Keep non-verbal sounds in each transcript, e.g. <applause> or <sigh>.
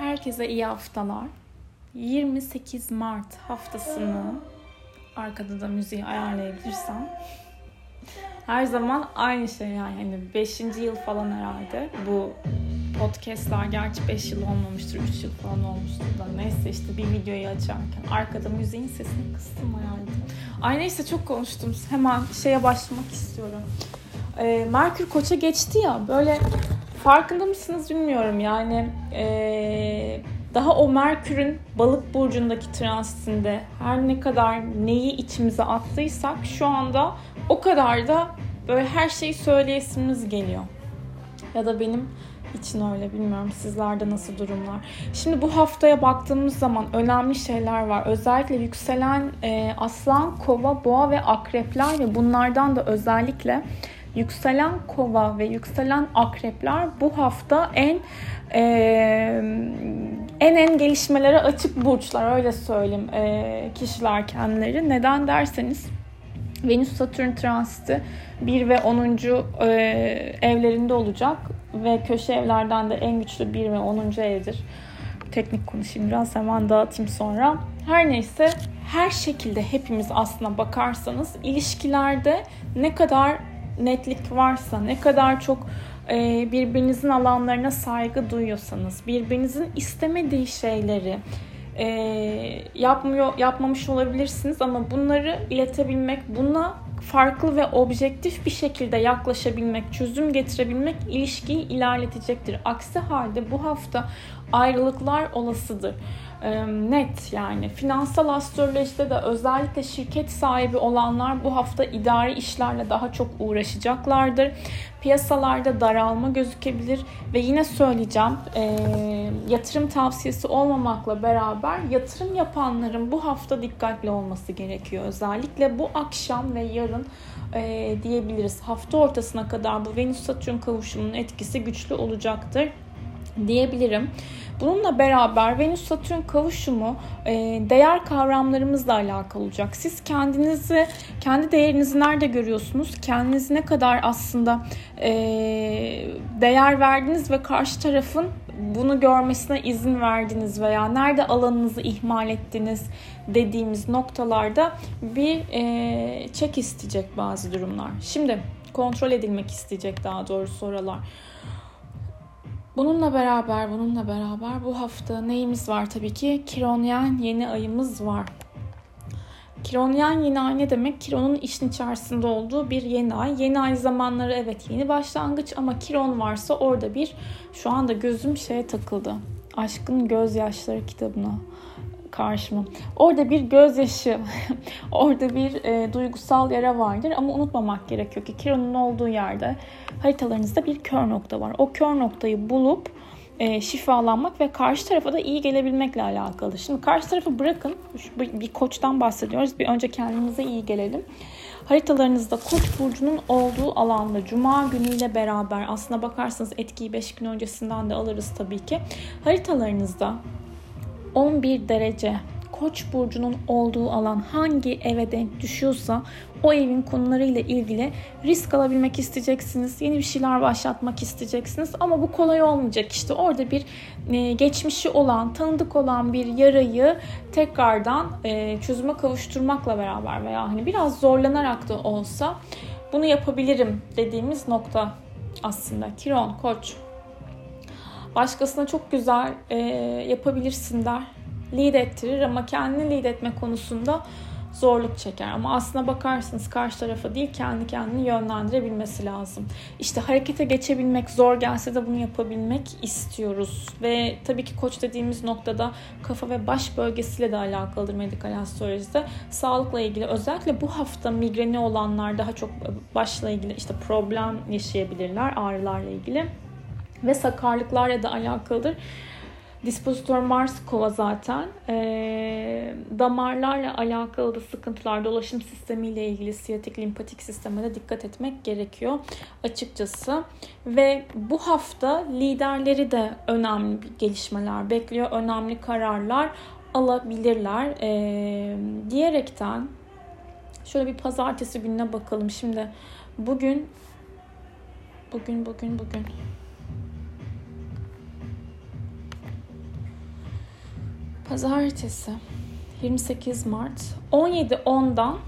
Herkese iyi haftalar. 28 Mart haftasını arkada da müziği ayarlayabilirsem her zaman aynı şey yani hani 5. yıl falan herhalde bu podcastlar gerçi 5 yıl olmamıştır 3 yıl falan olmuştur da neyse işte bir videoyu açarken arkada müziğin sesini kıstım herhalde. Ay neyse çok konuştum hemen şeye başlamak istiyorum. Ee, Merkür Koç'a geçti ya böyle farkında mısınız bilmiyorum yani ee, daha o Merkür'ün balık burcundaki transitinde her ne kadar neyi içimize attıysak şu anda o kadar da böyle her şeyi söyleyesimiz geliyor. Ya da benim için öyle bilmiyorum sizlerde nasıl durumlar. Şimdi bu haftaya baktığımız zaman önemli şeyler var. Özellikle yükselen e, aslan, kova, boğa ve akrepler ve bunlardan da özellikle yükselen kova ve yükselen akrepler bu hafta en e, en en gelişmelere açık burçlar öyle söyleyeyim e, kişiler kendileri. Neden derseniz Venüs Satürn transiti 1 ve 10. E, evlerinde olacak ve köşe evlerden de en güçlü 1 ve 10. evdir. Teknik konuşayım biraz hemen dağıtayım sonra. Her neyse her şekilde hepimiz aslına bakarsanız ilişkilerde ne kadar netlik varsa, ne kadar çok e, birbirinizin alanlarına saygı duyuyorsanız, birbirinizin istemediği şeyleri e, yapmıyor yapmamış olabilirsiniz ama bunları iletebilmek, buna farklı ve objektif bir şekilde yaklaşabilmek, çözüm getirebilmek ilişkiyi ilerletecektir. Aksi halde bu hafta ayrılıklar olasıdır net yani. Finansal astrolojide de özellikle şirket sahibi olanlar bu hafta idari işlerle daha çok uğraşacaklardır. Piyasalarda daralma gözükebilir ve yine söyleyeceğim e, yatırım tavsiyesi olmamakla beraber yatırım yapanların bu hafta dikkatli olması gerekiyor. Özellikle bu akşam ve yarın e, diyebiliriz. Hafta ortasına kadar bu Venüs-Satürn kavuşumunun etkisi güçlü olacaktır diyebilirim. Bununla beraber Venüs-Satürn kavuşumu e, değer kavramlarımızla alakalı olacak. Siz kendinizi, kendi değerinizi nerede görüyorsunuz? Kendinizi ne kadar aslında e, değer verdiniz ve karşı tarafın bunu görmesine izin verdiniz veya nerede alanınızı ihmal ettiniz dediğimiz noktalarda bir e, çek isteyecek bazı durumlar. Şimdi kontrol edilmek isteyecek daha doğrusu oralar. Bununla beraber, bununla beraber bu hafta neyimiz var tabii ki? Kironyen yeni ayımız var. Kironyen yeni ay ne demek? Kiron'un işin içerisinde olduğu bir yeni ay. Yeni ay zamanları evet yeni başlangıç ama Kiron varsa orada bir şu anda gözüm şeye takıldı. Aşkın Gözyaşları kitabına karşıma. Orada bir gözyaşı, <laughs> orada bir e, duygusal yara vardır ama unutmamak gerekiyor ki Kiron'un olduğu yerde haritalarınızda bir kör nokta var. O kör noktayı bulup e, şifalanmak ve karşı tarafa da iyi gelebilmekle alakalı. Şimdi karşı tarafı bırakın. Şu, bir, bir koçtan bahsediyoruz. Bir önce kendimize iyi gelelim. Haritalarınızda Koç burcunun olduğu alanda Cuma günüyle beraber aslına bakarsanız etkiyi 5 gün öncesinden de alırız tabii ki. Haritalarınızda 11 derece Koç burcunun olduğu alan hangi eve denk düşüyorsa o evin konularıyla ilgili risk alabilmek isteyeceksiniz. Yeni bir şeyler başlatmak isteyeceksiniz ama bu kolay olmayacak işte. Orada bir e, geçmişi olan, tanıdık olan bir yarayı tekrardan e, çözüme kavuşturmakla beraber veya hani biraz zorlanarak da olsa bunu yapabilirim dediğimiz nokta aslında. Kiron, Koç Başkasına çok güzel e, yapabilirsin der. Lead ettirir ama kendini lead etme konusunda zorluk çeker. Ama aslına bakarsınız karşı tarafa değil kendi kendini yönlendirebilmesi lazım. İşte harekete geçebilmek zor gelse de bunu yapabilmek istiyoruz. Ve tabii ki koç dediğimiz noktada kafa ve baş bölgesiyle de alakalıdır medikal astrolojide. Sağlıkla ilgili özellikle bu hafta migreni olanlar daha çok başla ilgili işte problem yaşayabilirler ağrılarla ilgili ve sakarlıklarla da alakalıdır. Dispozitör Mars kova zaten. E, damarlarla alakalı da sıkıntılar, dolaşım sistemiyle ilgili siyatik limpatik sisteme de dikkat etmek gerekiyor açıkçası. Ve bu hafta liderleri de önemli gelişmeler bekliyor. Önemli kararlar alabilirler. E, diyerekten şöyle bir pazartesi gününe bakalım. Şimdi bugün bugün bugün bugün Pazartesi 28 Mart 17.10'dan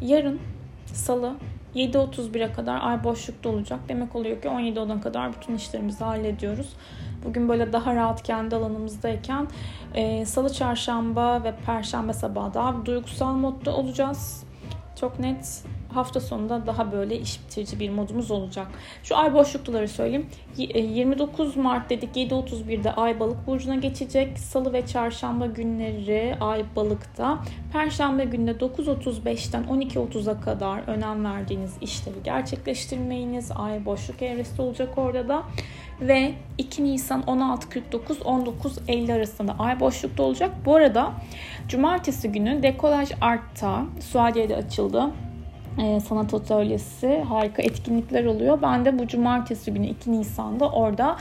yarın salı 7.31'e kadar ay boşlukta olacak. Demek oluyor ki 17.10'a kadar bütün işlerimizi hallediyoruz. Bugün böyle daha rahat kendi alanımızdayken e, salı, çarşamba ve perşembe sabahı daha duygusal modda olacağız. Çok net hafta sonunda daha böyle iş bitirici bir modumuz olacak. Şu ay boşlukları söyleyeyim. 29 e, Mart dedik 7.31'de ay balık burcuna geçecek. Salı ve çarşamba günleri ay balıkta. Perşembe günde 9.35'ten 12.30'a kadar önem verdiğiniz işleri gerçekleştirmeyiniz. Ay boşluk evresi olacak orada da ve 2 Nisan 16.49 19.50 arasında ay boşlukta olacak. Bu arada cumartesi günü Dekolaj Art'ta Suadiye'de açıldı e, sanat atölyesi harika etkinlikler oluyor. Ben de bu cumartesi günü 2 Nisan'da orada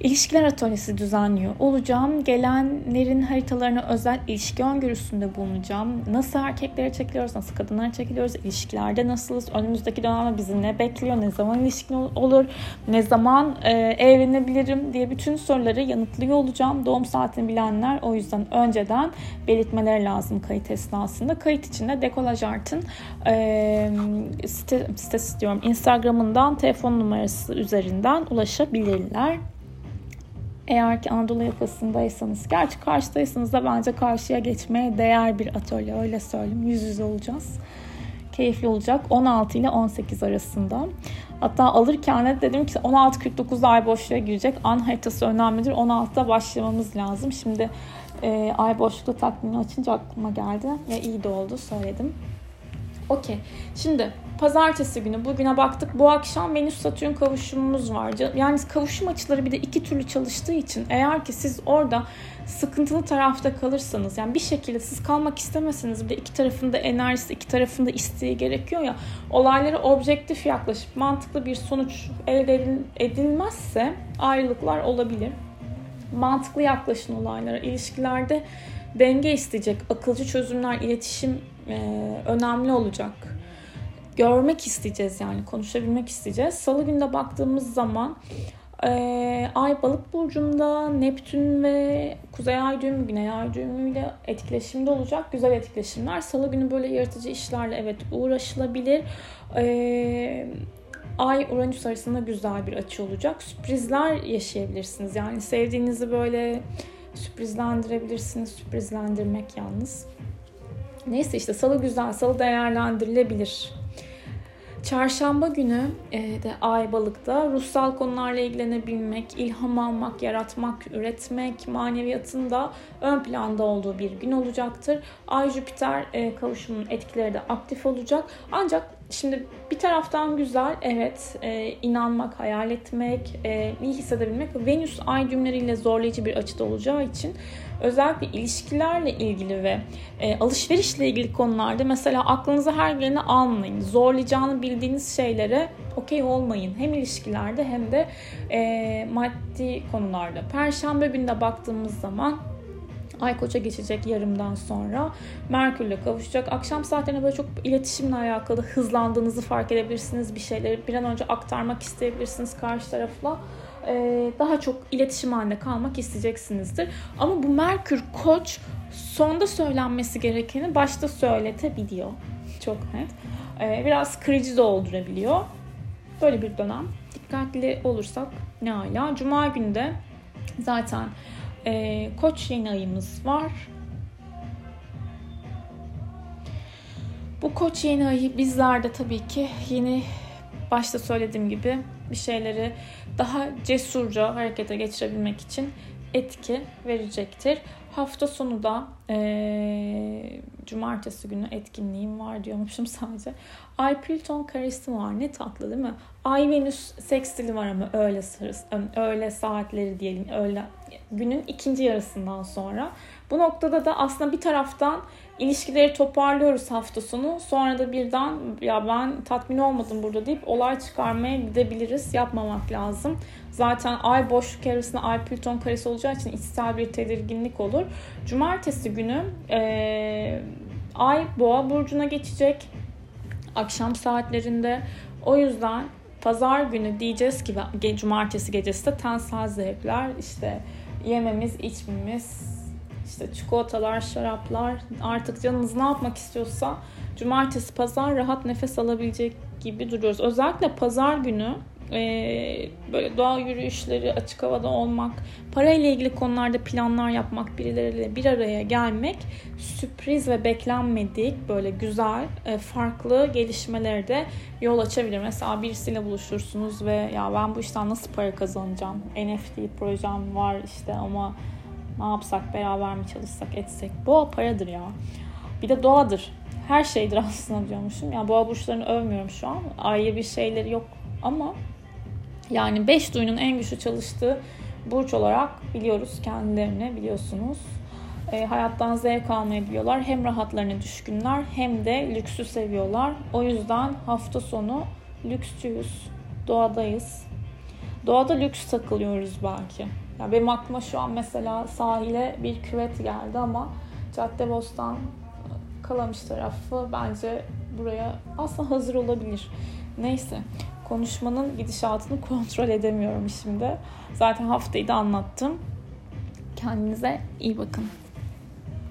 İlişkiler atölyesi düzenliyor olacağım. Gelenlerin haritalarına özel ilişki öngörüsünde bulunacağım. Nasıl erkeklere çekiliyoruz, nasıl kadınlara çekiliyoruz, ilişkilerde nasılız, önümüzdeki dönemde bizi ne bekliyor, ne zaman ilişkin olur, ne zaman e, evlenebilirim diye bütün soruları yanıtlıyor olacağım. Doğum saatini bilenler o yüzden önceden belirtmeleri lazım kayıt esnasında. Kayıt için de Dekolaj Art'ın e, site, sitesi diyorum Instagram'ından telefon numarası üzerinden ulaşabilirler. Eğer ki Anadolu yakasındaysanız, gerçi karşıdaysanız da bence karşıya geçmeye değer bir atölye öyle söyleyeyim. Yüz yüze olacağız. Keyifli olacak. 16 ile 18 arasında. Hatta alırken de dedim ki 16.49'da ay boşluğa girecek. An haritası önemlidir. 16'da başlamamız lazım. Şimdi e, ay boşlukta takvimini açınca aklıma geldi. Ve iyi de oldu söyledim. Okey. Şimdi pazartesi günü bugüne baktık. Bu akşam Venüs Satürn kavuşumumuz var. Yani kavuşum açıları bir de iki türlü çalıştığı için eğer ki siz orada sıkıntılı tarafta kalırsanız yani bir şekilde siz kalmak istemeseniz bir de iki tarafında enerjisi, iki tarafında isteği gerekiyor ya olaylara objektif yaklaşıp mantıklı bir sonuç elde edilmezse ayrılıklar olabilir. Mantıklı yaklaşın olaylara. ilişkilerde denge isteyecek, akılcı çözümler, iletişim e, önemli olacak. Görmek isteyeceğiz yani konuşabilmek isteyeceğiz. Salı günde baktığımız zaman e, Ay balık burcunda Neptün ve Kuzey Ay düğümü, Güney Ay düğümüyle etkileşimde olacak. Güzel etkileşimler. Salı günü böyle yaratıcı işlerle evet uğraşılabilir. E, Ay Uranüs arasında güzel bir açı olacak. Sürprizler yaşayabilirsiniz. Yani sevdiğinizi böyle sürprizlendirebilirsiniz. Sürprizlendirmek yalnız. Neyse işte salı güzel, salı değerlendirilebilir. Çarşamba günü e, de ay balıkta ruhsal konularla ilgilenebilmek, ilham almak, yaratmak, üretmek, maneviyatın da ön planda olduğu bir gün olacaktır. Ay Jüpiter e, kavuşumunun etkileri de aktif olacak. Ancak Şimdi bir taraftan güzel, evet e, inanmak, hayal etmek, e, iyi hissedebilmek. Venüs ay düğümleriyle zorlayıcı bir açıda olacağı için özellikle ilişkilerle ilgili ve e, alışverişle ilgili konularda mesela aklınıza her geleni almayın. Zorlayacağını bildiğiniz şeylere okey olmayın. Hem ilişkilerde hem de e, maddi konularda. Perşembe günde baktığımız zaman Ay koça geçecek yarımdan sonra. Merkürle kavuşacak. Akşam saatlerine böyle çok iletişimle alakalı hızlandığınızı fark edebilirsiniz. Bir şeyleri bir an önce aktarmak isteyebilirsiniz karşı tarafla. Ee, daha çok iletişim halinde kalmak isteyeceksinizdir. Ama bu Merkür koç sonda söylenmesi gerekeni başta söyletebiliyor. Çok net. Ee, biraz kırıcı da oldurabiliyor. Böyle bir dönem. Dikkatli olursak ne hala. Cuma günde zaten e, koç yeni ayımız var. Bu koç yeni ayı bizlerde tabii ki yeni başta söylediğim gibi bir şeyleri daha cesurca harekete geçirebilmek için etki verecektir. Hafta sonu da e, cumartesi günü etkinliğim var diyormuşum <laughs> sadece. Ay Plüton karesi var ne tatlı değil mi? Ay Venüs sekstili var ama öğle, sırası, öğle saatleri diyelim öğle günün ikinci yarısından sonra. Bu noktada da aslında bir taraftan ilişkileri toparlıyoruz hafta sonu. Sonra da birden ya ben tatmin olmadım burada deyip olay çıkarmaya gidebiliriz. Yapmamak lazım. Zaten ay boşluk evresinde ay Plüton karesi olacağı için içsel bir tedirginlik olur. Cumartesi günü e, ay boğa burcuna geçecek. Akşam saatlerinde. O yüzden pazar günü diyeceğiz ki cumartesi gecesi de tensel zevkler işte yememiz, içmemiz, işte çikolatalar, şaraplar artık canınız ne yapmak istiyorsa cumartesi, pazar rahat nefes alabilecek gibi duruyoruz. Özellikle pazar günü e, böyle doğa yürüyüşleri, açık havada olmak, parayla ilgili konularda planlar yapmak, birileriyle bir araya gelmek sürpriz ve beklenmedik böyle güzel, e, farklı gelişmelere de yol açabilir. Mesela birisiyle buluşursunuz ve ya ben bu işten nasıl para kazanacağım? NFT projem var işte ama ne yapsak beraber mi çalışsak etsek? Boğa paradır ya. Bir de doğadır. Her şeydir <laughs> aslında diyormuşum. Ya yani boğa burçlarını övmüyorum şu an. Ayrı bir şeyleri yok ama yani beş duyunun en güçlü çalıştığı burç olarak biliyoruz kendilerini biliyorsunuz. E, hayattan zevk almayı biliyorlar. Hem rahatlarına düşkünler hem de lüksü seviyorlar. O yüzden hafta sonu lüksçüyüz. Doğadayız. Doğada lüks takılıyoruz belki. Ya benim aklıma şu an mesela sahile bir küvet geldi ama Caddebostan Kalamış tarafı bence buraya aslında hazır olabilir. Neyse konuşmanın gidişatını kontrol edemiyorum şimdi. Zaten haftayı da anlattım. Kendinize iyi bakın.